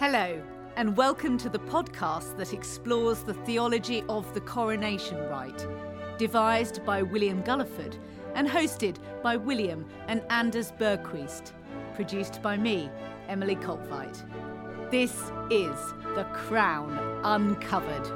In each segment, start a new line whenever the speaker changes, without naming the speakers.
Hello, and welcome to the podcast that explores the theology of the coronation rite, devised by William Gulliford and hosted by William and Anders Bergquist, produced by me, Emily Coltvite. This is The Crown Uncovered.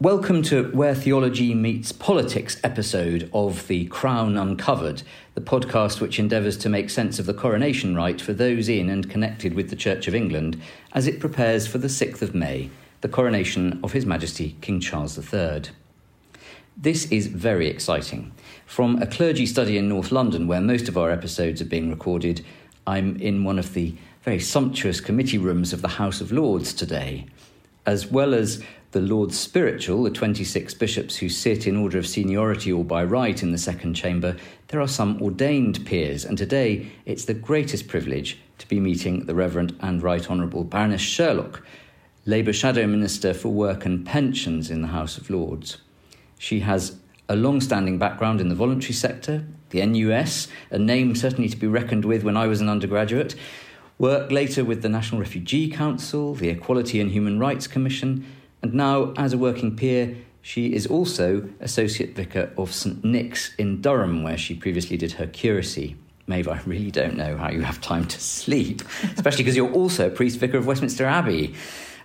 Welcome to Where Theology Meets Politics episode of The Crown Uncovered, the podcast which endeavours to make sense of the coronation rite for those in and connected with the Church of England as it prepares for the 6th of May, the coronation of His Majesty King Charles III. This is very exciting. From a clergy study in North London, where most of our episodes are being recorded, I'm in one of the very sumptuous committee rooms of the House of Lords today. As well as the Lords Spiritual, the 26 bishops who sit in order of seniority or by right in the second chamber, there are some ordained peers, and today it's the greatest privilege to be meeting the Reverend and Right Honourable Baroness Sherlock, Labour Shadow Minister for Work and Pensions in the House of Lords. She has a long standing background in the voluntary sector, the NUS, a name certainly to be reckoned with when I was an undergraduate, worked later with the National Refugee Council, the Equality and Human Rights Commission, and now, as a working peer, she is also Associate Vicar of St Nick's in Durham, where she previously did her curacy. Maeve, I really don't know how you have time to sleep, especially because you're also a Priest Vicar of Westminster Abbey.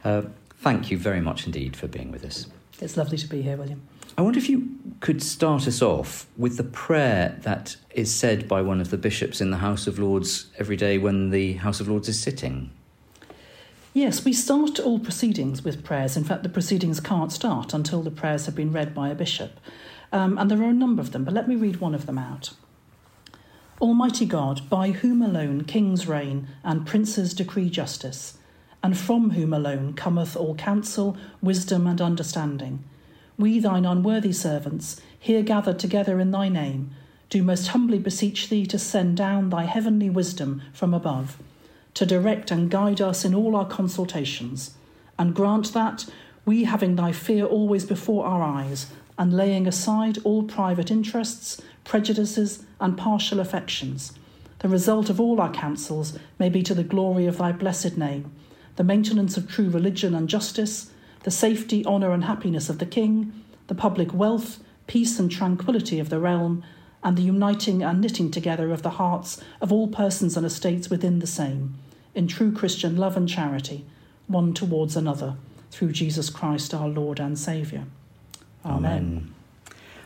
Uh, thank you very much indeed for being with us.
It's lovely to be here, William.
I wonder if you could start us off with the prayer that is said by one of the bishops in the House of Lords every day when the House of Lords is sitting.
Yes, we start all proceedings with prayers. In fact, the proceedings can't start until the prayers have been read by a bishop. Um, and there are a number of them, but let me read one of them out. Almighty God, by whom alone kings reign and princes decree justice, and from whom alone cometh all counsel, wisdom, and understanding, we, thine unworthy servants, here gathered together in thy name, do most humbly beseech thee to send down thy heavenly wisdom from above to direct and guide us in all our consultations, and grant that, we having thy fear always before our eyes, and laying aside all private interests, prejudices, and partial affections, the result of all our counsels may be to the glory of thy blessed name, the maintenance of true religion and justice, the safety, honour, and happiness of the King, the public wealth, peace, and tranquillity of the realm, and the uniting and knitting together of the hearts of all persons and estates within the same in true Christian love and charity, one towards another, through Jesus Christ our Lord and Saviour. Amen. Amen.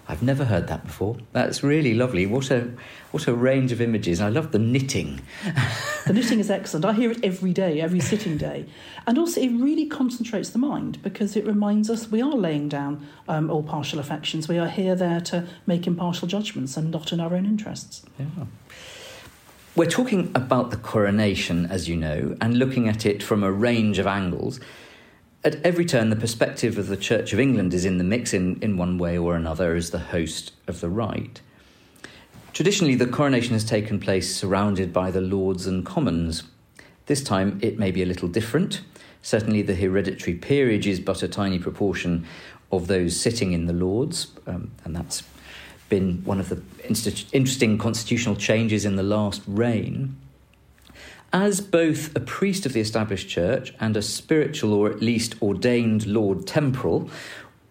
I've never heard that before. That's really lovely. What a what a range of images. I love the knitting.
the knitting is excellent. I hear it every day, every sitting day, and also it really concentrates the mind because it reminds us we are laying down um, all partial affections. We are here there to make impartial judgments and not in our own interests.
Yeah. We're talking about the coronation, as you know, and looking at it from a range of angles. At every turn, the perspective of the Church of England is in the mix in, in one way or another as the host of the rite. Traditionally, the coronation has taken place surrounded by the Lords and Commons. This time, it may be a little different. Certainly, the hereditary peerage is but a tiny proportion of those sitting in the Lords, um, and that's been one of the interesting constitutional changes in the last reign. As both a priest of the established church and a spiritual or at least ordained Lord Temporal,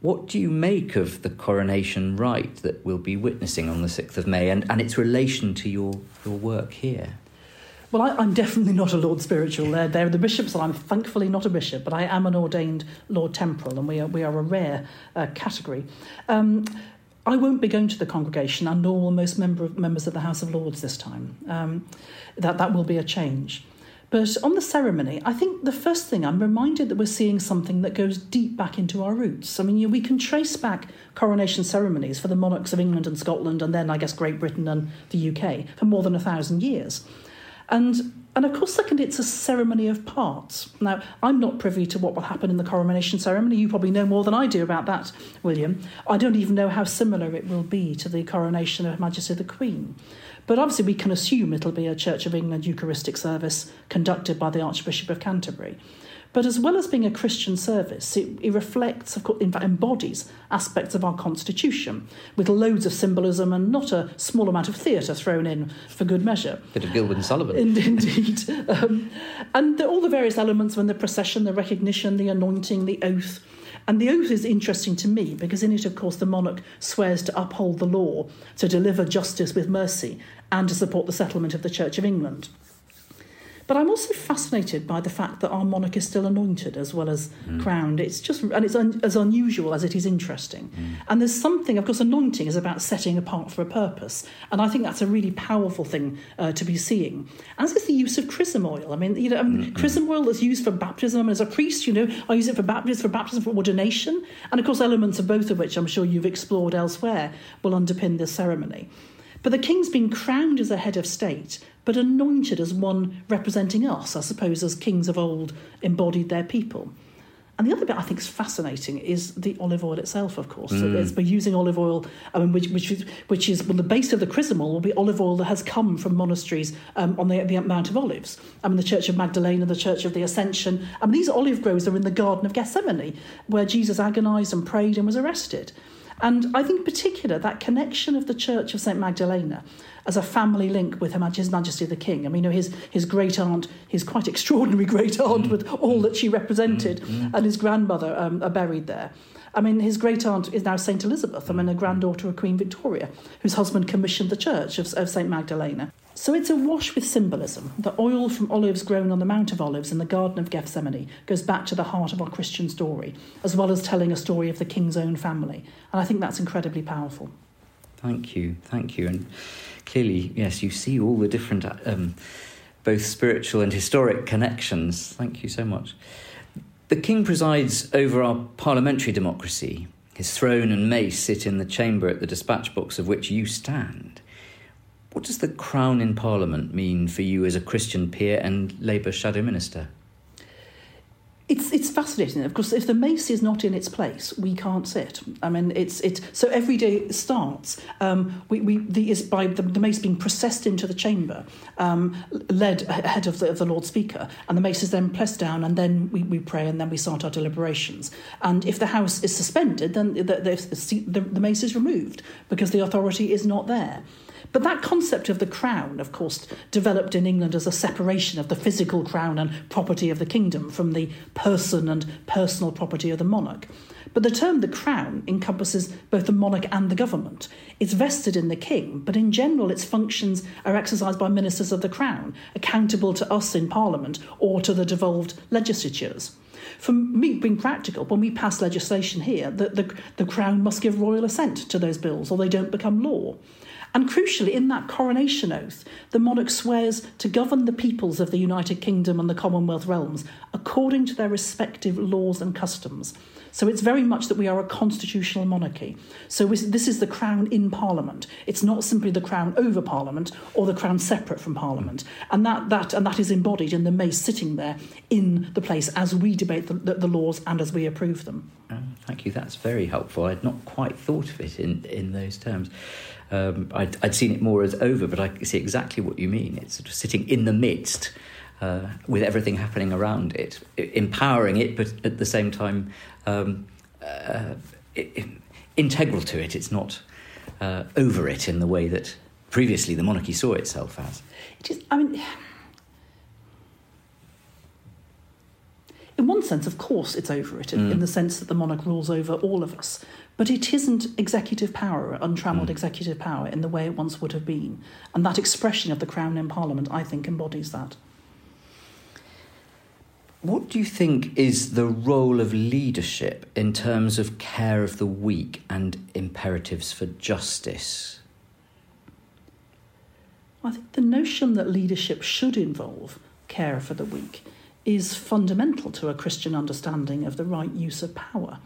what do you make of the coronation rite that we'll be witnessing on the 6th of May and, and its relation to your, your work here?
Well, I, am definitely not a Lord Spiritual. They're, they're the bishops, and I'm thankfully not a bishop, but I am an ordained Lord Temporal, and we are, we are a rare uh, category. Um, I won't be going to the congregation, and nor will most member of, members of the House of Lords this time. Um, that that will be a change. But on the ceremony, I think the first thing I'm reminded that we're seeing something that goes deep back into our roots. I mean, we can trace back coronation ceremonies for the monarchs of England and Scotland, and then I guess Great Britain and the UK for more than a thousand years. And and of course, second, it's a ceremony of parts. Now, I'm not privy to what will happen in the coronation ceremony. You probably know more than I do about that, William. I don't even know how similar it will be to the coronation of Her Majesty the Queen. But obviously, we can assume it'll be a Church of England Eucharistic service conducted by the Archbishop of Canterbury. But as well as being a Christian service, it, it, reflects, of course, in fact, embodies aspects of our constitution with loads of symbolism and not a small amount of theatre thrown in for good measure.
Bit of Gilbert and Sullivan.
Indeed. um, and the, all the various elements of the procession, the recognition, the anointing, the oath. And the oath is interesting to me because in it, of course, the monarch swears to uphold the law, to deliver justice with mercy, and to support the settlement of the Church of England. But I'm also fascinated by the fact that our monarch is still anointed as well as mm. crowned. It's just, and it's un, as unusual as it is interesting. Mm. And there's something, of course, anointing is about setting apart for a purpose. And I think that's a really powerful thing uh, to be seeing. As is the use of chrism oil. I mean, you know, um, mm-hmm. chrism oil is used for baptism. I mean, as a priest, you know, I use it for baptism, for baptism, for ordination. And of course, elements of both of which I'm sure you've explored elsewhere will underpin this ceremony. But the king's been crowned as a head of state, but anointed as one representing us, I suppose, as kings of old embodied their people. And the other bit I think is fascinating is the olive oil itself, of course. Mm. So it's by using olive oil, I mean, which, which, is, which is well, the base of the chrism oil will be olive oil that has come from monasteries um, on the, the Mount of Olives. I mean, the Church of Magdalene and the Church of the Ascension. I mean, these olive groves are in the Garden of Gethsemane, where Jesus agonised and prayed and was arrested. And I think, in particular, that connection of the Church of St. Magdalena as a family link with His Majesty the King. I mean, you know, his, his great aunt, his quite extraordinary great aunt, mm. with all that she represented, mm. mm. and his grandmother um, are buried there. I mean, his great aunt is now St. Elizabeth, I mean, a granddaughter of Queen Victoria, whose husband commissioned the church of, of St. Magdalena. So it's awash with symbolism. The oil from olives grown on the Mount of Olives in the Garden of Gethsemane goes back to the heart of our Christian story, as well as telling a story of the king's own family. And I think that's incredibly powerful.
Thank you, thank you. And clearly, yes, you see all the different, um, both spiritual and historic connections. Thank you so much. The king presides over our parliamentary democracy. His throne and mace sit in the chamber at the dispatch box of which you stand. What does the crown in Parliament mean for you as a Christian peer and Labour shadow minister?
It's it's fascinating. Of course, if the mace is not in its place, we can't sit. I mean, it's it. So every day starts. Um, we, we the is by the, the mace being processed into the chamber, um, led ahead of the, of the Lord Speaker, and the mace is then pressed down, and then we, we pray, and then we start our deliberations. And if the House is suspended, then the, the, the, the mace is removed because the authority is not there. But that concept of the crown, of course, developed in England as a separation of the physical crown and property of the kingdom from the person and personal property of the monarch. But the term the crown encompasses both the monarch and the government. It's vested in the king, but in general, its functions are exercised by ministers of the crown, accountable to us in parliament or to the devolved legislatures. For me, being practical, when we pass legislation here, the, the, the Crown must give royal assent to those bills or they don't become law. And crucially, in that coronation oath, the monarch swears to govern the peoples of the United Kingdom and the Commonwealth realms according to their respective laws and customs. So it's very much that we are a constitutional monarchy. So this is the crown in Parliament. It's not simply the crown over Parliament or the crown separate from Parliament. And that, that, and that is embodied in the mace sitting there in the place as we debate the, the, the laws and as we approve them.
Oh, thank you. That's very helpful. I'd not quite thought of it in, in those terms. Um, I'd, I'd, seen it more as over, but I see exactly what you mean. It's sort of sitting in the midst uh, with everything happening around it, empowering it, but at the same time um, uh, integral to it. It's not uh, over it in the way that previously the monarchy saw itself as.
It is, I mean, in one sense, of course, it's over it, mm. in the sense that the monarch rules over all of us. But it isn't executive power, untrammeled mm. executive power, in the way it once would have been. And that expression of the Crown in Parliament, I think, embodies that.
What do you think is the role of leadership in terms of care of the weak and imperatives for justice?
I think the notion that leadership should involve care for the weak is fundamental to a Christian understanding of the right use of power.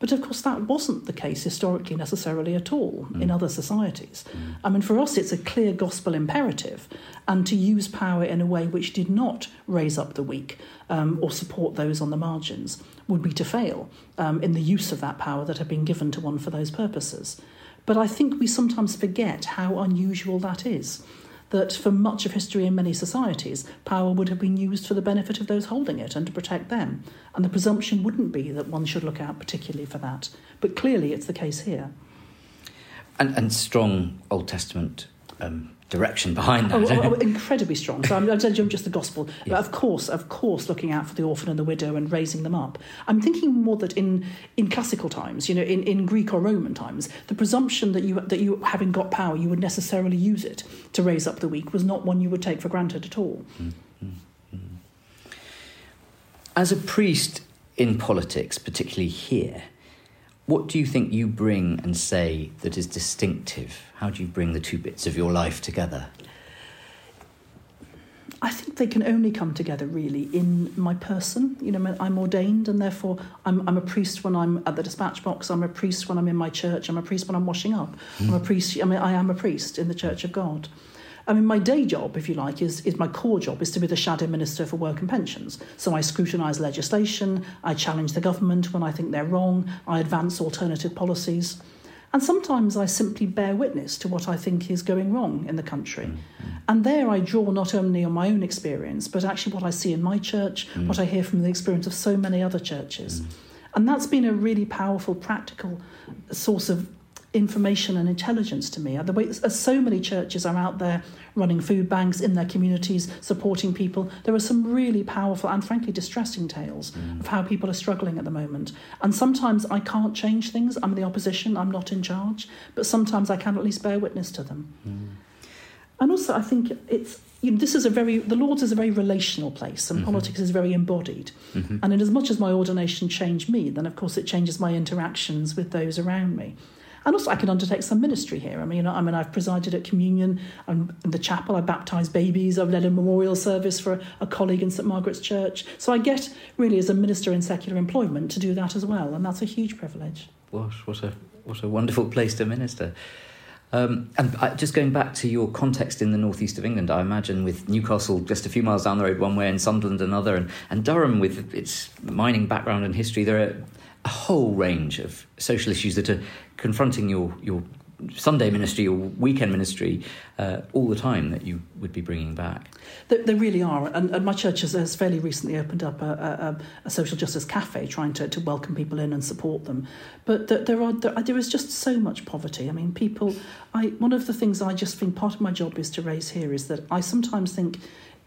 But of course, that wasn't the case historically necessarily at all mm. in other societies. Mm. I mean, for us, it's a clear gospel imperative, and to use power in a way which did not raise up the weak um, or support those on the margins would be to fail um, in the use of that power that had been given to one for those purposes. But I think we sometimes forget how unusual that is that for much of history in many societies, power would have been used for the benefit of those holding it and to protect them. And the presumption wouldn't be that one should look out particularly for that. But clearly it's the case here.
And, and strong Old Testament um, direction behind that.
Oh, oh, oh, incredibly strong. So I'm, I'm just the gospel. But of course, of course, looking out for the orphan and the widow and raising them up. I'm thinking more that in, in classical times, you know, in, in Greek or Roman times, the presumption that you that you having got power, you would necessarily use it to raise up the weak was not one you would take for granted at all. Mm-hmm.
As a priest in politics, particularly here, what do you think you bring and say that is distinctive? How do you bring the two bits of your life together?
I think they can only come together really in my person. You know, I'm ordained, and therefore I'm, I'm a priest when I'm at the dispatch box. I'm a priest when I'm in my church. I'm a priest when I'm washing up. Mm. I'm a priest. I mean, I am a priest in the Church of God. I mean, my day job, if you like, is, is my core job is to be the shadow minister for work and pensions. So I scrutinise legislation, I challenge the government when I think they're wrong, I advance alternative policies. And sometimes I simply bear witness to what I think is going wrong in the country. Mm-hmm. And there I draw not only on my own experience, but actually what I see in my church, mm. what I hear from the experience of so many other churches. Mm. And that's been a really powerful, practical source of information and intelligence to me. The way so many churches are out there running food banks in their communities, supporting people. There are some really powerful and frankly distressing tales mm. of how people are struggling at the moment. And sometimes I can't change things. I'm the opposition. I'm not in charge. But sometimes I can at least bear witness to them. Mm. And also, I think it's you know, this is a very the Lord's is a very relational place, and mm-hmm. politics is very embodied. Mm-hmm. And in as much as my ordination changed me, then of course it changes my interactions with those around me. And also, I can undertake some ministry here. I mean, I mean, I've presided at communion and in the chapel. I baptised babies. I've led a memorial service for a, a colleague in St Margaret's Church. So I get really, as a minister in secular employment, to do that as well, and that's a huge privilege.
What what a what a wonderful place to minister. Um, and I, just going back to your context in the northeast of England, I imagine with Newcastle just a few miles down the road one way and Sunderland another, and, and Durham with its mining background and history, there are a whole range of social issues that are confronting your your Sunday ministry or weekend ministry uh, all the time that you would be bringing back.
There really are, and, and, my church has, has, fairly recently opened up a, a, a, social justice cafe, trying to, to welcome people in and support them. But there, there are there, there is just so much poverty. I mean, people. I one of the things I just think part of my job is to raise here is that I sometimes think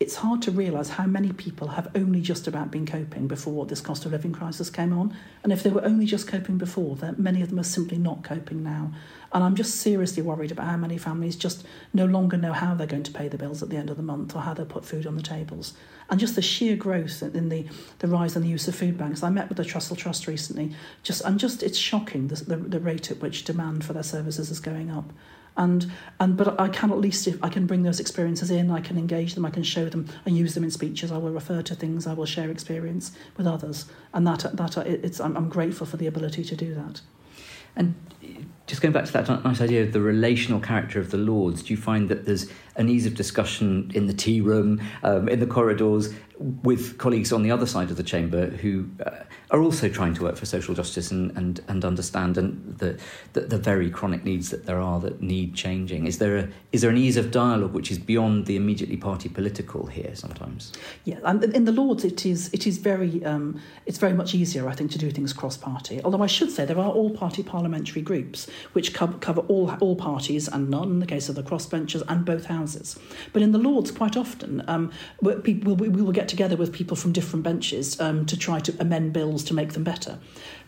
it's hard to realise how many people have only just about been coping before this cost of living crisis came on. And if they were only just coping before, that many of them are simply not coping now. And I'm just seriously worried about how many families just no longer know how they're going to pay the bills at the end of the month or how they'll put food on the tables. And just the sheer growth in the, the rise in the use of food banks. I met with the Trussell Trust recently, just and just it's shocking the, the, the rate at which demand for their services is going up and and but I can at least if I can bring those experiences in, I can engage them, I can show them, I use them in speeches. I will refer to things, I will share experience with others, and that that it's I'm, I'm grateful for the ability to do that.
And just going back to that nice idea of the relational character of the Lords, do you find that there's an ease of discussion in the tea room, um, in the corridors, with colleagues on the other side of the chamber who uh, are also trying to work for social justice and, and, and understand and the, the, the very chronic needs that there are that need changing. Is there a is there an ease of dialogue which is beyond the immediately party political here sometimes?
Yeah, and in the Lords it is it is very um, it's very much easier I think to do things cross party. Although I should say there are all party parliamentary groups which cover, cover all all parties and none in the case of the crossbenchers and both houses. But in the Lords quite often um, people we will get together with people from different benches um, to try to amend bills to make them better.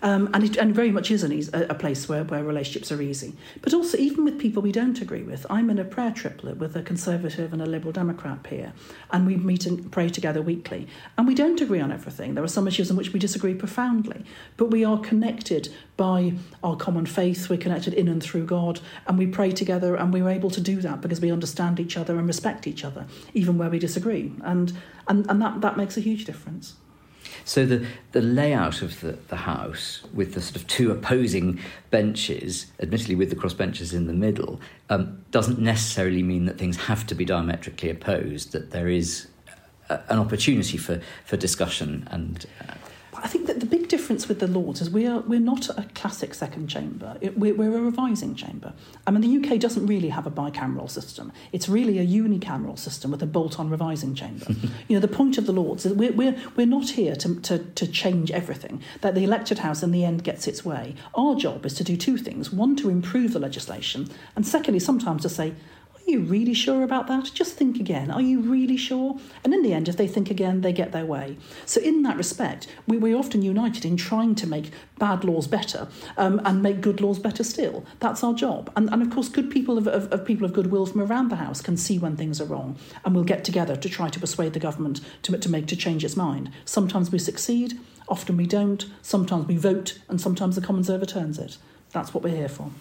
Um, and it and very much is an a, place where, where relationships are easy. But also, even with people we don't agree with, I'm in a prayer triplet with a Conservative and a Liberal Democrat peer, and we meet and pray together weekly. And we don't agree on everything. There are some issues in which we disagree profoundly, but we are connected by our common faith. We're connected in and through God, and we pray together, and we're able to do that because we understand each other and respect each other, even where we disagree. And and, and that, that makes a huge difference.
So the, the layout of the, the house with the sort of two opposing benches, admittedly with the cross benches in the middle, um, doesn't necessarily mean that things have to be diametrically opposed, that there is a, an opportunity for, for discussion and uh,
I think that the big difference with the Lords is we are we're not a classic second chamber. It, we're, we're, a revising chamber. I mean, the UK doesn't really have a bicameral system. It's really a unicameral system with a bolt-on revising chamber. you know, the point of the Lords is we're we're, we're not here to, to to change everything. That the elected house in the end gets its way. Our job is to do two things: one, to improve the legislation, and secondly, sometimes to say are you really sure about that? Just think again. Are you really sure? And in the end, if they think again, they get their way. So, in that respect, we, we're often united in trying to make bad laws better um, and make good laws better still. That's our job. And, and of course, good people of, of, of, people of goodwill from around the House can see when things are wrong. And we'll get together to try to persuade the government to, to make to change its mind. Sometimes we succeed, often we don't. Sometimes we vote, and sometimes the Commons overturns it. That's what we're here for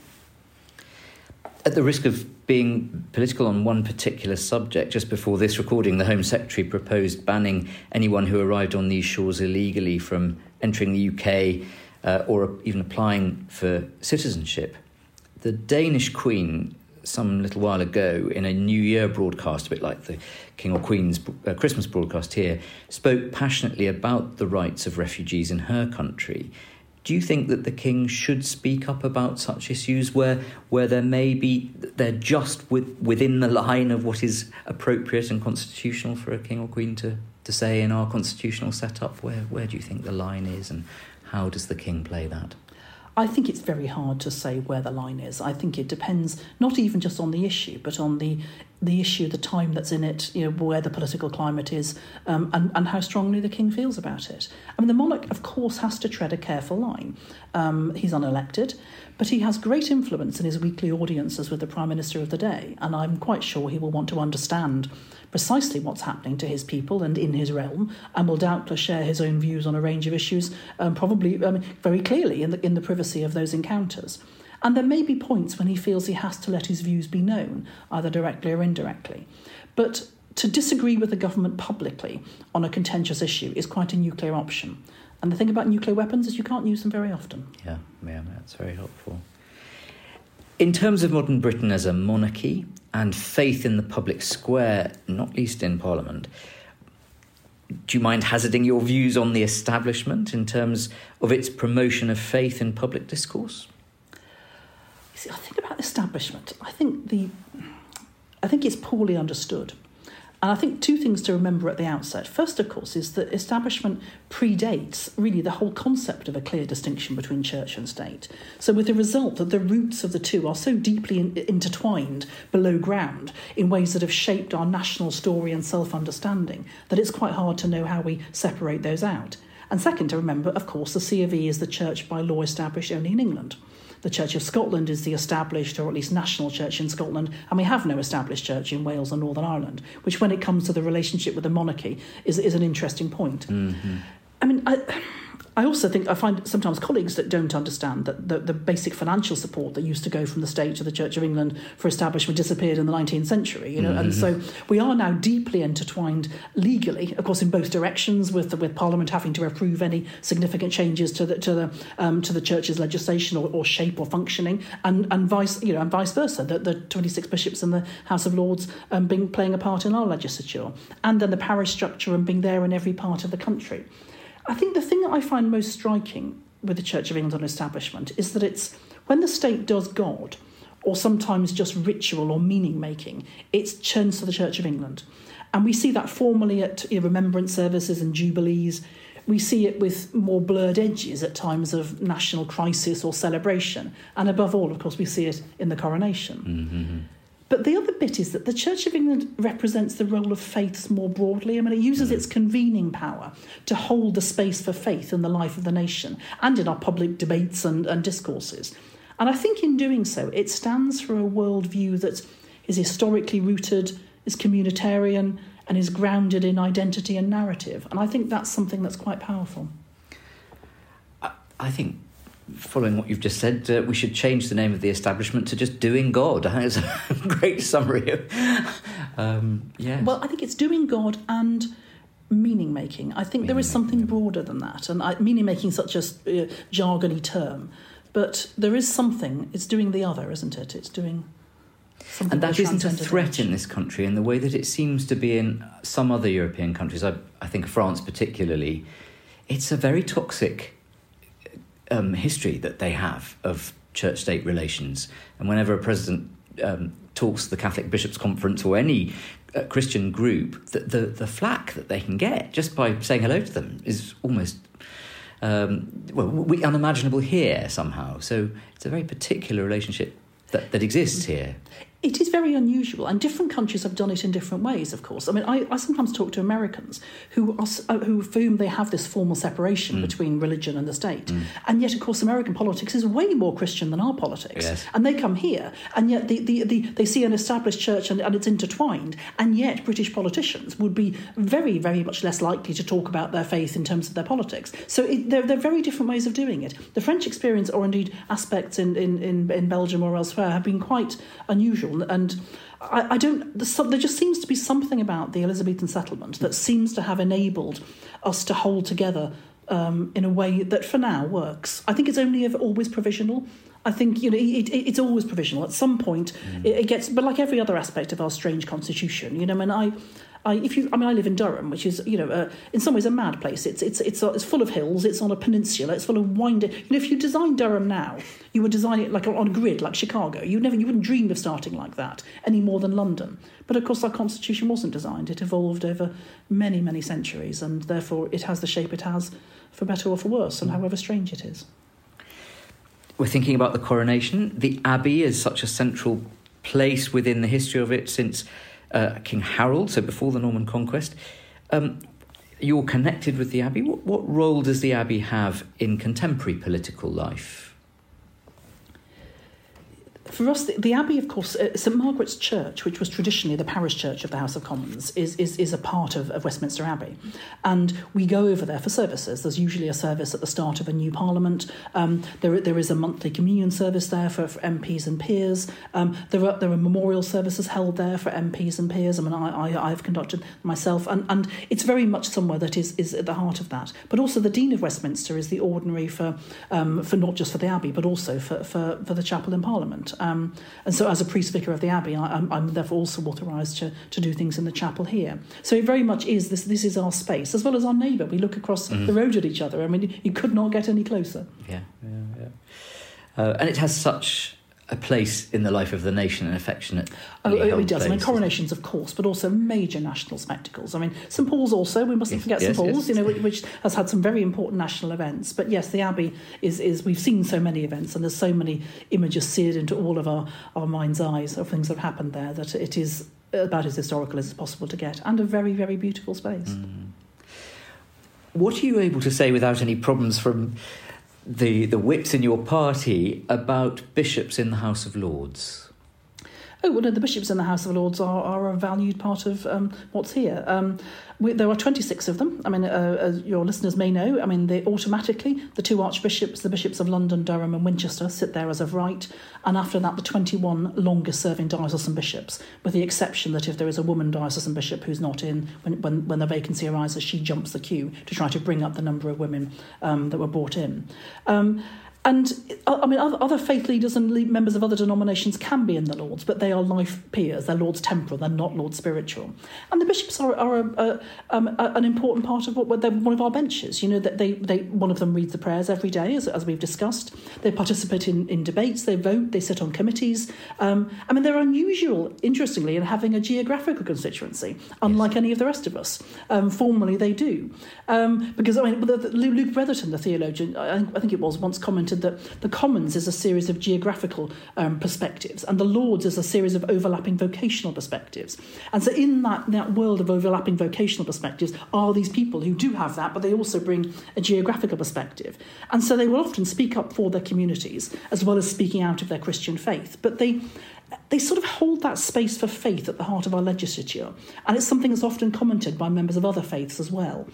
at the risk of being political on one particular subject, just before this recording, the Home Secretary proposed banning anyone who arrived on these shores illegally from entering the UK uh, or even applying for citizenship. The Danish Queen, some little while ago, in a New Year broadcast, a bit like the King or Queen's uh, Christmas broadcast here, spoke passionately about the rights of refugees in her country. Do you think that the king should speak up about such issues where where there may be they're just with, within the line of what is appropriate and constitutional for a king or queen to, to say in our constitutional setup? Where where do you think the line is and how does the king play that?
I think it's very hard to say where the line is. I think it depends not even just on the issue, but on the the issue, the time that's in it, you know, where the political climate is, um, and, and how strongly the king feels about it. I mean, the monarch, of course, has to tread a careful line. Um, he's unelected, but he has great influence in his weekly audiences with the prime minister of the day, and I'm quite sure he will want to understand precisely what's happening to his people and in his realm, and will doubtless share his own views on a range of issues, um, probably very clearly in the, in the privacy of those encounters. And there may be points when he feels he has to let his views be known, either directly or indirectly. But to disagree with the government publicly on a contentious issue is quite a nuclear option. And the thing about nuclear weapons is you can't use them very often.
Yeah, yeah, that's very helpful. In terms of modern Britain as a monarchy and faith in the public square, not least in Parliament, do you mind hazarding your views on the establishment in terms of its promotion of faith in public discourse?
See, I think about establishment. I think the, I think it's poorly understood. And I think two things to remember at the outset. First, of course, is that establishment predates really the whole concept of a clear distinction between church and state. So, with the result that the roots of the two are so deeply in, intertwined below ground in ways that have shaped our national story and self understanding that it's quite hard to know how we separate those out. And second, to remember, of course, the C of E is the church by law established only in England. The Church of Scotland is the established, or at least national church in Scotland, and we have no established church in Wales or Northern Ireland, which, when it comes to the relationship with the monarchy, is, is an interesting point. Mm-hmm. I mean, I, I also think I find sometimes colleagues that don't understand that the, the, basic financial support that used to go from the state to the Church of England for establishment disappeared in the 19th century. You know, mm-hmm. and so we are now deeply intertwined legally, of course, in both directions, with the, with Parliament having to approve any significant changes to the to the um, to the Church's legislation or, or, shape or functioning, and and vice you know and vice versa. That the 26 bishops in the House of Lords um, being playing a part in our legislature, and then the parish structure and being there in every part of the country. I think the thing that I find most striking with the Church of England establishment is that it's when the state does God, or sometimes just ritual or meaning making, it turns to the Church of England. And we see that formally at you know, remembrance services and jubilees. We see it with more blurred edges at times of national crisis or celebration. And above all, of course, we see it in the coronation. Mm-hmm. But the other bit is that the Church of England represents the role of faiths more broadly. I mean, it uses mm. its convening power to hold the space for faith in the life of the nation and in our public debates and, and discourses. And I think in doing so, it stands for a worldview that is historically rooted, is communitarian, and is grounded in identity and narrative. And I think that's something that's quite powerful.
I think following what you've just said, uh, we should change the name of the establishment to just Doing God. I think it's a great summary. Of, um,
yeah. Well, I think it's Doing God and meaning making. I think there is something broader than that, and I, meaning making such a uh, jargony term, but there is something. It's doing the other, isn't it? It's doing.
And that isn't a threat in this country in the way that it seems to be in some other European countries. I, I think France particularly. It's a very toxic um, history that they have of church-state relations, and whenever a president um, talks to the Catholic Bishops' Conference or any uh, Christian group, the, the, the flack that they can get just by saying hello to them is almost um, well, we, unimaginable here somehow. So it's a very particular relationship that, that exists here.
It is very unusual, and different countries have done it in different ways, of course. I mean, I, I sometimes talk to Americans who, are, uh, who, for whom they have this formal separation mm. between religion and the state. Mm. And yet, of course, American politics is way more Christian than our politics.
Yes.
And they come here, and yet the, the, the, they see an established church and, and it's intertwined. And yet, British politicians would be very, very much less likely to talk about their faith in terms of their politics. So it, they're, they're very different ways of doing it. The French experience, or indeed aspects in, in, in, in Belgium or elsewhere, have been quite unusual and I, I don't. There just seems to be something about the Elizabethan settlement that seems to have enabled us to hold together um, in a way that, for now, works. I think it's only always provisional. I think you know it, it, it's always provisional. At some point, mm. it, it, gets, but like every other aspect of our strange constitution, you know. I mean, I, I, if you, I mean, I live in Durham, which is, you know, uh, in some ways a mad place. It's, it's, it's, uh, it's full of hills. It's on a peninsula. It's full of winding. You know, if you design Durham now, you would design it like on a grid, like Chicago. You never, you wouldn't dream of starting like that any more than London. But of course, our constitution wasn't designed. It evolved over many, many centuries, and therefore it has the shape it has, for better or for worse, and however strange it is.
We're thinking about the coronation. The Abbey is such a central place within the history of it since uh, King Harold, so before the Norman conquest. Um, you're connected with the Abbey. What, what role does the Abbey have in contemporary political life?
For us, the, the Abbey, of course, uh, St Margaret's Church, which was traditionally the parish church of the House of Commons, is, is, is a part of, of Westminster Abbey. And we go over there for services. There's usually a service at the start of a new parliament. Um, there, there is a monthly communion service there for, for MPs and peers. Um, there, are, there are memorial services held there for MPs and peers. I mean, I, I, I've conducted myself. And, and it's very much somewhere that is, is at the heart of that. But also, the Dean of Westminster is the ordinary for, um, for not just for the Abbey, but also for, for, for the chapel in Parliament. Um, and so, as a priest vicar of the abbey, I, am I'm therefore also authorised to, to do things in the chapel here. So it very much is this. This is our space, as well as our neighbour. We look across mm. the road at each other. I mean, you could not get any closer.
Yeah, yeah, yeah. Uh, and it has such a place in the life of the nation, an affectionate.
Oh, it does. Place, I mean, coronations, of course, but also major national spectacles. I mean, St Paul's also. We mustn't yes, forget yes, St Paul's, yes. you know, which, which, has had some very important national events. But yes, the Abbey is is. We've seen so many events, and there's so many images seared into all of our our mind's eyes of things that have happened there that it is about as historical as possible to get, and a very very beautiful space. Mm.
What are you able to say without any problems from the, the wits in your party about bishops in the House of Lords?
Oh, well, no, the bishops in the House of Lords are, are a valued part of um, what's here. Um, we, there are 26 of them. I mean, uh, as your listeners may know, I mean, they automatically, the two archbishops, the bishops of London, Durham, and Winchester, sit there as of right. And after that, the 21 longest serving diocesan bishops, with the exception that if there is a woman diocesan bishop who's not in, when, when, when the vacancy arises, she jumps the queue to try to bring up the number of women um, that were brought in. Um, and I mean, other, faith leaders and members of other denominations can be in the Lords, but they are life peers. They're Lords temporal, they're not Lords spiritual. And the bishops are, are a, a, um, a, an important part of what they're one of our benches. You know that they, they one of them reads the prayers every day, as, as we've discussed. They participate in, in debates, they vote, they sit on committees. Um, I mean, they're unusual, interestingly, in having a geographical constituency, unlike yes. any of the rest of us. Um, formally, they do, um, because I mean, Luke Bretherton, the theologian, I, I think it was once commented that the Commons is a series of geographical um, perspectives, and the Lords is a series of overlapping vocational perspectives. And so, in that, that world of overlapping vocational perspectives, are these people who do have that, but they also bring a geographical perspective. And so, they will often speak up for their communities as well as speaking out of their Christian faith. But they they sort of hold that space for faith at the heart of our legislature. And it's something that's often commented by members of other faiths as well.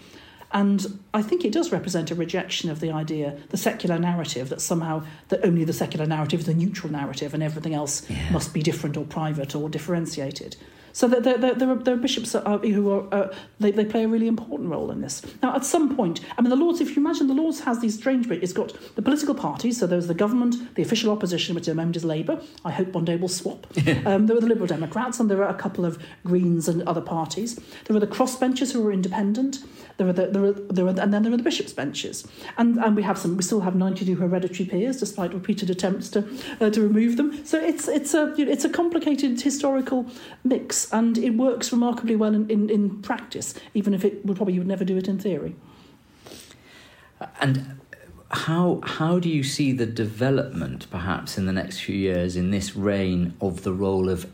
And I think it does represent a rejection of the idea, the secular narrative, that somehow that only the secular narrative is the neutral narrative and everything else yeah. must be different or private or differentiated. So there, there, there, are, there are bishops who are uh, they, they play a really important role in this. Now, at some point, I mean, the Lords. If you imagine, the Lords has these strange. It's got the political parties. So there's the government, the official opposition, which at the moment is Labour. I hope one day we'll swap. um, there are the Liberal Democrats, and there are a couple of Greens and other parties. There are the crossbenchers who are independent. There are the, there are, there are, and then there are the bishops' benches, and and we have some. We still have 92 hereditary peers, despite repeated attempts to uh, to remove them. So it's it's a you know, it's a complicated historical mix, and it works remarkably well in, in, in practice, even if it would probably you would never do it in theory.
And how how do you see the development, perhaps in the next few years, in this reign of the role of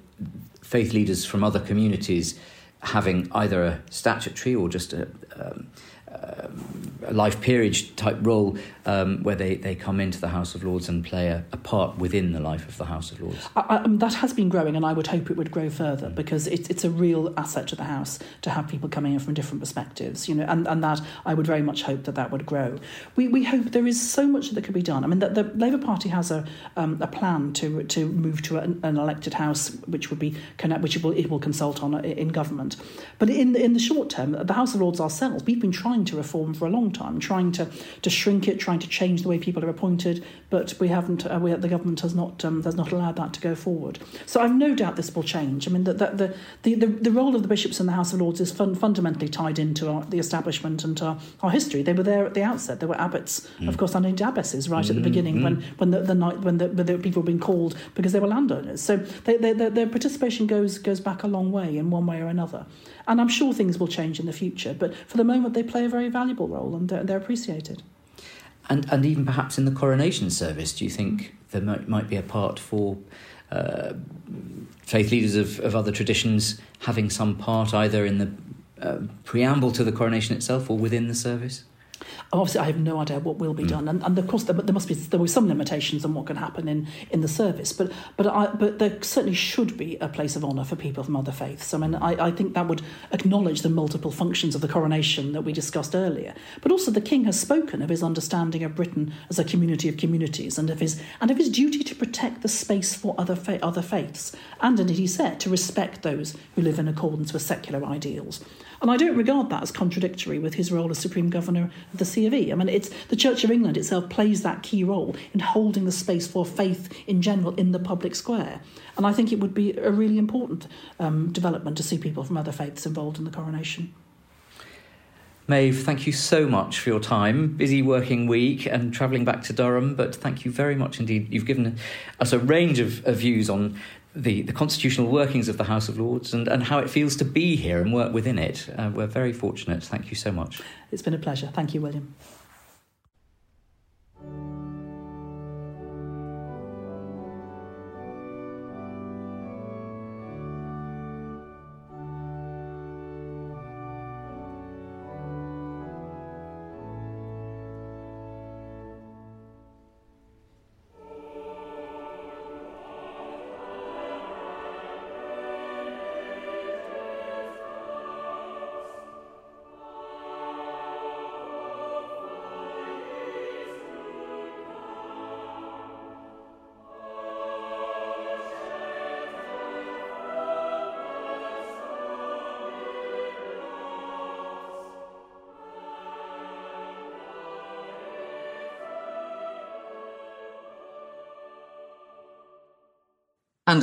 faith leaders from other communities having either a statutory or just a, um, a life peerage type role um, where they, they come into the House of Lords and play a, a part within the life of the House of Lords.
I, I, um, that has been growing, and I would hope it would grow further because it, it's a real asset to the House to have people coming in from different perspectives, you know, and, and that I would very much hope that that would grow. We, we hope there is so much that could be done. I mean, the, the Labour Party has a, um, a plan to to move to an, an elected House, which would be connect, which it will, it will consult on in government. But in in the short term, the House of Lords ourselves, we've been trying to reform for a long time, trying to to shrink it, trying to change the way people are appointed, but we haven't. Uh, we, the government has not um, has not allowed that to go forward. So I've no doubt this will change. I mean, the the the, the, the role of the bishops in the House of Lords is fun, fundamentally tied into our, the establishment and our, our history. They were there at the outset. They were abbots, mm. of course, and abbesses right mm. at the mm, beginning mm. when when the, the night when the, when the people were being called because they were landowners. So they, they, their, their participation goes goes back a long way in one way or another. And I'm sure things will change in the future, but for the moment, they play a very valuable role and they're, they're appreciated.
And, and even perhaps in the coronation service, do you think there might, might be a part for uh, faith leaders of, of other traditions having some part either in the uh, preamble to the coronation itself or within the service?
Obviously I have no idea what will be mm. done, and, and of course there, there, must be there will be some limitations on what can happen in, in the service, but but I, but there certainly should be a place of honour for people from other faiths. I mean, I, I think that would acknowledge the multiple functions of the coronation that we discussed earlier, but also the king has spoken of his understanding of Britain as a community of communities, and of his and of his duty to protect the space for other fa- other faiths, and indeed he said to respect those who live in accordance with secular ideals. And I don't regard that as contradictory with his role as Supreme Governor of the C of E. I mean, it's the Church of England itself plays that key role in holding the space for faith in general in the public square. And I think it would be a really important um, development to see people from other faiths involved in the coronation.
Maeve, thank you so much for your time. Busy working week and travelling back to Durham, but thank you very much indeed. You've given us a range of, of views on the, the constitutional workings of the House of Lords and, and how it feels to be here and work within it. Uh, we're very fortunate. Thank you so much.
It's been a pleasure. Thank you, William.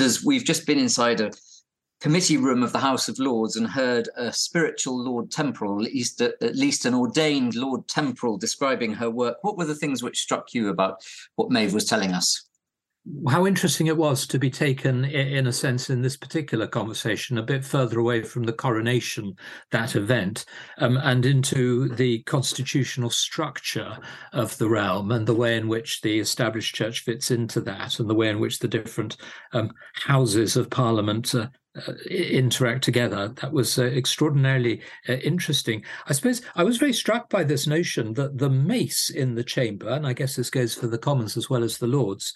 Anders, we've just been inside a committee room of the House of Lords and heard a spiritual Lord Temporal, at least, at least an ordained Lord Temporal, describing her work. What were the things which struck you about what Maeve was telling us?
How interesting it was to be taken, in a sense, in this particular conversation, a bit further away from the coronation, that event, um, and into the constitutional structure of the realm and the way in which the established church fits into that, and the way in which the different um, houses of parliament uh, uh, interact together. That was uh, extraordinarily uh, interesting. I suppose I was very struck by this notion that the mace in the chamber, and I guess this goes for the Commons as well as the Lords,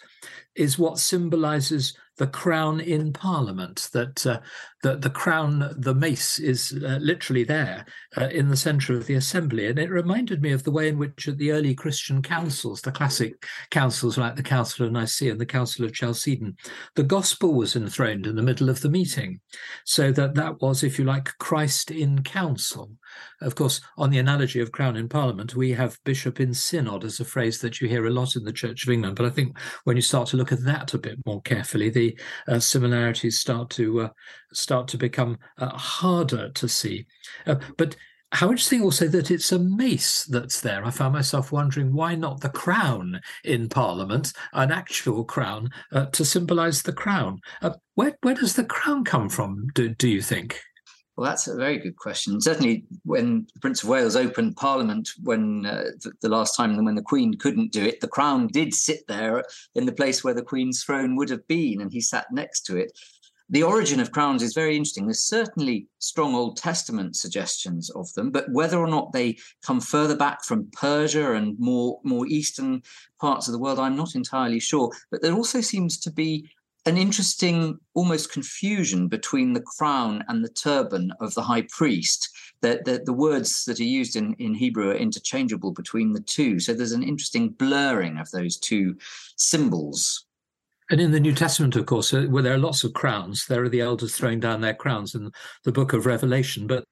is what symbolizes the crown in Parliament. That uh, that the crown, the mace, is uh, literally there uh, in the centre of the assembly, and it reminded me of the way in which at the early Christian councils, the classic councils like the Council of Nicaea and the Council of Chalcedon, the gospel was enthroned in the middle of the meeting, so that that was, if you like, Christ in council. Of course, on the analogy of crown in Parliament, we have bishop in synod as a phrase that you hear a lot in the Church of England. But I think when you start to look at that a bit more carefully, the uh, similarities start to uh, start to become uh, harder to see. Uh, but how interesting also that it's a mace that's there. I found myself wondering why not the crown in Parliament, an actual crown, uh, to symbolise the crown. Uh, where where does the crown come from? Do do you think?
Well, that's a very good question. Certainly, when the Prince of Wales opened Parliament, when uh, the, the, last time when the Queen couldn't do it, the Crown did sit there in the place where the Queen's throne would have been, and he sat next to it. The origin of crowns is very interesting. There's certainly strong Old Testament suggestions of them, but whether or not they come further back from Persia and more more eastern parts of the world, I'm not entirely sure. But there also seems to be an interesting almost confusion between the crown and the turban of the high priest. That the, the, words that are used in, in Hebrew are interchangeable between the two. So there's an interesting blurring of those two symbols.
And in the New Testament, of course, uh, where there are lots of crowns, there are the elders throwing down their crowns in the book of Revelation. But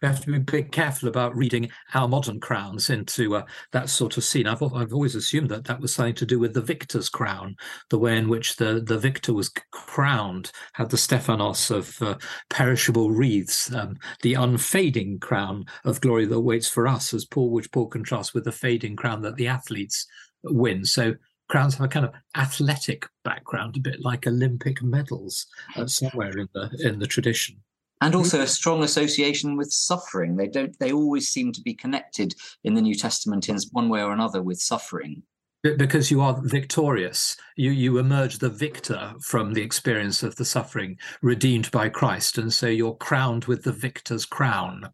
we have to be a bit careful about reading our modern crowns into uh, that sort of scene. I've, I've always assumed that that was something to do with the victor's crown, the way in which the, the victor was crowned, had the Stephanos of uh, perishable wreaths, um, the unfading crown of glory that waits for us, as Paul, which Paul contrasts with the fading crown that the athletes win. So crowns have a kind of athletic background, a bit like Olympic medals uh, somewhere in the in the tradition
and mm-hmm. also a strong association with suffering. They don't they always seem to be connected in the new testament in one way or another with suffering.
Because you are victorious. You you emerge the victor from the experience of the suffering redeemed by christ. And so you're crowned with the victor's crown.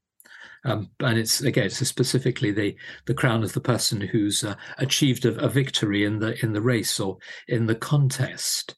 Um, and it's again it's specifically the the crown of the person who's uh, achieved a, a victory in the in the race or in the contest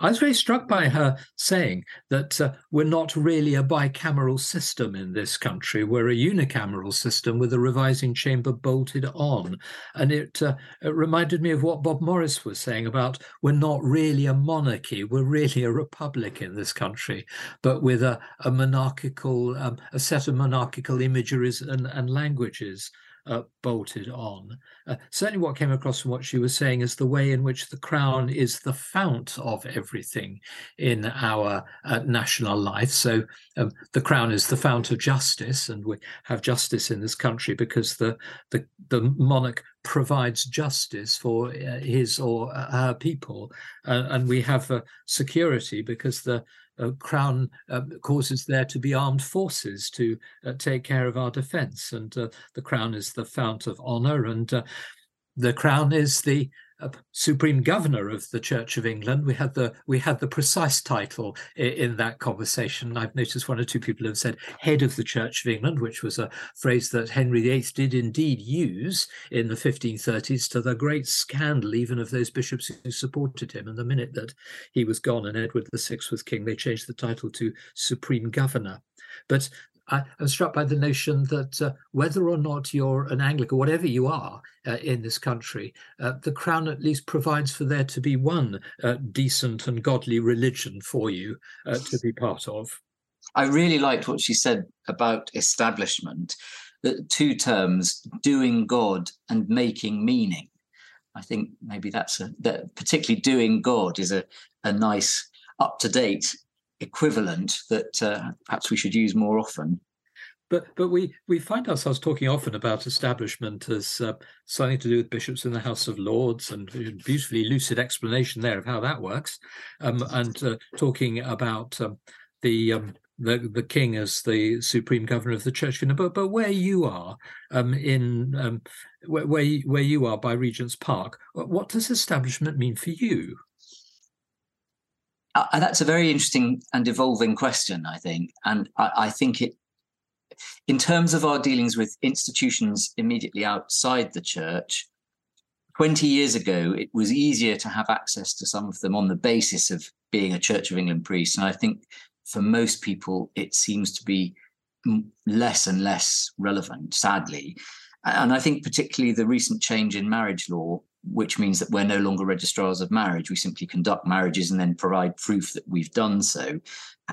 I was very struck by her saying that uh, we're not really a bicameral system in this country. We're a unicameral system with a revising chamber bolted on. And it, uh, it reminded me of what Bob Morris was saying about we're not really a monarchy, we're really a republic in this country, but with a, a monarchical, um, a set of monarchical imageries and, and languages uh, bolted on. Uh, certainly, what came across from what she was saying is the way in which the crown is the fount of everything in our uh, national life. So, um, the crown is the fount of justice, and we have justice in this country because the the, the monarch provides justice for uh, his or her people, uh, and we have security because the uh, The crown uh, causes there to be armed forces to uh, take care of our defence, and uh, the Crown is the fount of honour, and uh, the Crown is the Uh, supreme governor of the Church of England. We had the we had the precise title in, in, that conversation. I've noticed one or two people have said head of the Church of England, which was a phrase that Henry VIII did indeed use in the 1530s to the great scandal even of those bishops who supported him. And the minute that he was gone and Edward VI was king, they changed the title to supreme governor. But I, am struck by the notion that uh, whether or not you're an Anglican, whatever you are uh, in this country, uh, the Crown at least provides for there to be one uh, decent and godly religion for you uh, to be part of.
I really liked what she said about establishment, the two terms, doing God and making meaning. I think maybe that's a that particularly doing God is a, a nice up to date equivalent that uh, perhaps we should use more often.
But but we we find ourselves talking often about establishment as uh, something to do with bishops in the House of Lords, and beautifully lucid explanation there of how that works, um, and uh, talking about um, the um, the the king as the supreme governor of the church. But but where you are um, in um, where where you, where you are by Regent's Park, what does establishment mean for you?
Uh, that's a very interesting and evolving question, I think, and I, I, think it, in terms of our dealings with institutions immediately outside the church. Twenty years ago, it was easier to have access to some of them on the basis of being a Church of England priest. And I think for most people, it seems to be less and less relevant, sadly. And I think particularly the recent change in marriage law, which means that we're no longer registrars of marriage, we simply conduct marriages and then provide proof that we've done so,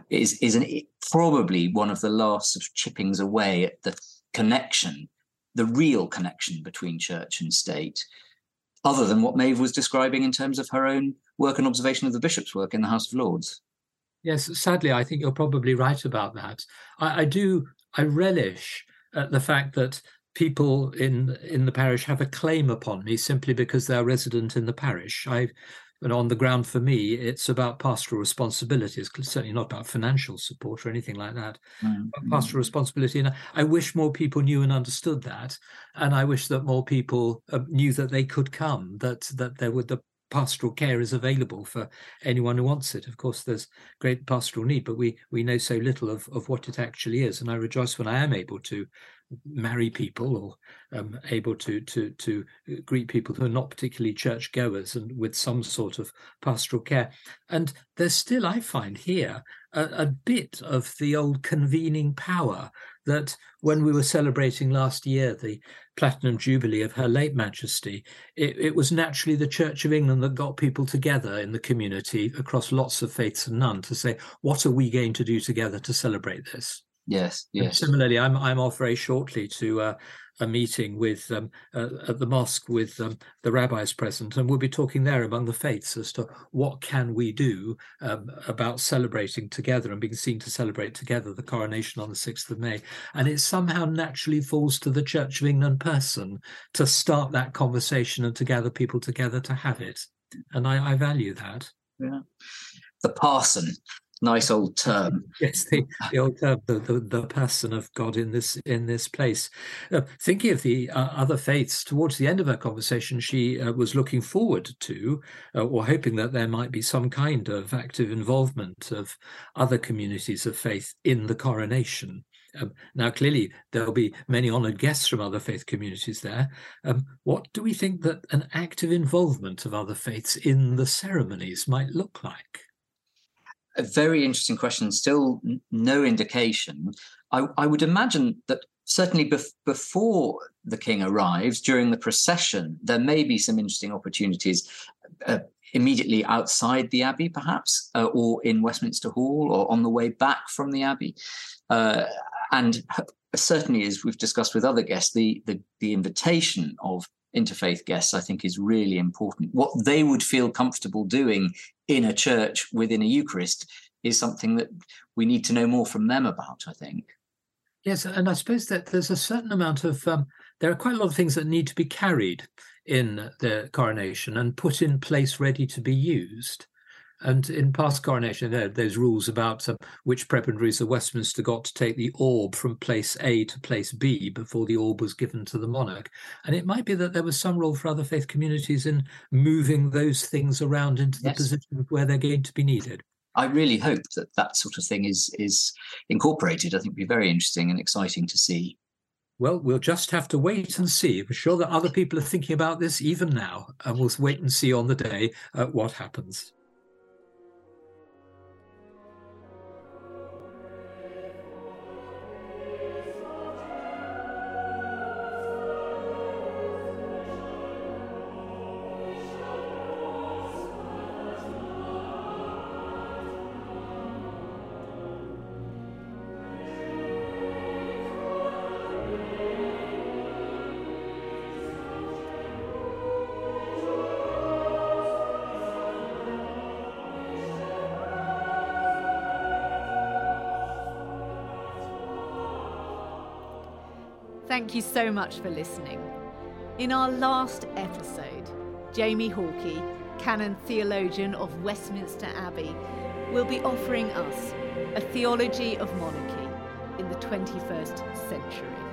is, is an, probably one of the last sort of chippings away at the connection, the real connection between church and state, other than what Maeve was describing in terms of her own work and observation of the bishop's work in the House of Lords.
Yes, sadly, I think you're probably right about that. I, I do, I relish uh, the fact that people in in the parish have a claim upon me simply because they're resident in the parish. I and on the ground for me, it's about pastoral responsibilities, certainly not about financial support or anything like that. Mm-hmm. Pastoral responsibility, and I wish more people knew and understood that, and I wish that more people uh, knew that they could come, that that there would the pastoral care is available for anyone who wants it. Of course, there's great pastoral need, but we we know so little of, of what it actually is. And I rejoice when I am able to marry people or um, able to to to greet people who are not particularly church goers and with some sort of pastoral care. And there's still, I find here, a, a bit of the old convening power that when we were celebrating last year the platinum jubilee of her late majesty it, it, was naturally the church of england that got people together in the community across lots of faiths and none to say what are we going to do together to celebrate this
Yes, yes. And
similarly, I'm I'm off very shortly to uh, a meeting with um, uh, at the mosque with um, the rabbis present, and we'll be talking there among the faiths as to what can we do um, about celebrating together and being seen to celebrate together the coronation on the sixth of May. And it somehow naturally falls to the Church of England person to start that conversation and to gather people together to have it, and I, I value that.
Yeah, the parson nice old term.
Yes, the, the old term, the, the, the, person of God in this in this place. Uh, thinking of the uh, other faiths, towards the end of her conversation, she uh, was looking forward to, uh, or hoping that there might be some kind of active involvement of other communities of faith in the coronation. Um, now, clearly, there'll be many honoured guests from other faith communities there. Um, what do we think that an active involvement of other faiths in the ceremonies might look like?
A very interesting question. Still, no indication. I, I would imagine that certainly bef- before the king arrives during the procession, there may be some interesting opportunities uh, immediately outside the abbey, perhaps, uh, or in Westminster Hall, or on the way back from the abbey. Uh, and certainly, as we've discussed with other guests, the, the the invitation of interfaith guests, I think, is really important. What they would feel comfortable doing in a church within a Eucharist is something that we need to know more from them about, I think.
Yes, and I suppose that there's a certain amount of, um, there are quite a lot of things that need to be carried in the coronation and put in place ready to be used. And in past coronation, there there's rules about uh, which prebendaries of Westminster got to take the orb from place A to place B before the orb was given to the monarch. And it might be that there was some role for other faith communities in moving those things around into the position where they're going to be needed.
I really hope that that sort of thing is is incorporated. I think it'd be very interesting and exciting to see.
Well, we'll just have to wait and see. We're sure that other people are thinking about this even now, and we'll wait and see on the day uh, what happens.
Thank you so much for listening. In our last episode, Jamie Hawkey, canon theologian of Westminster Abbey, will be offering us a theology of monarchy in the 21st century.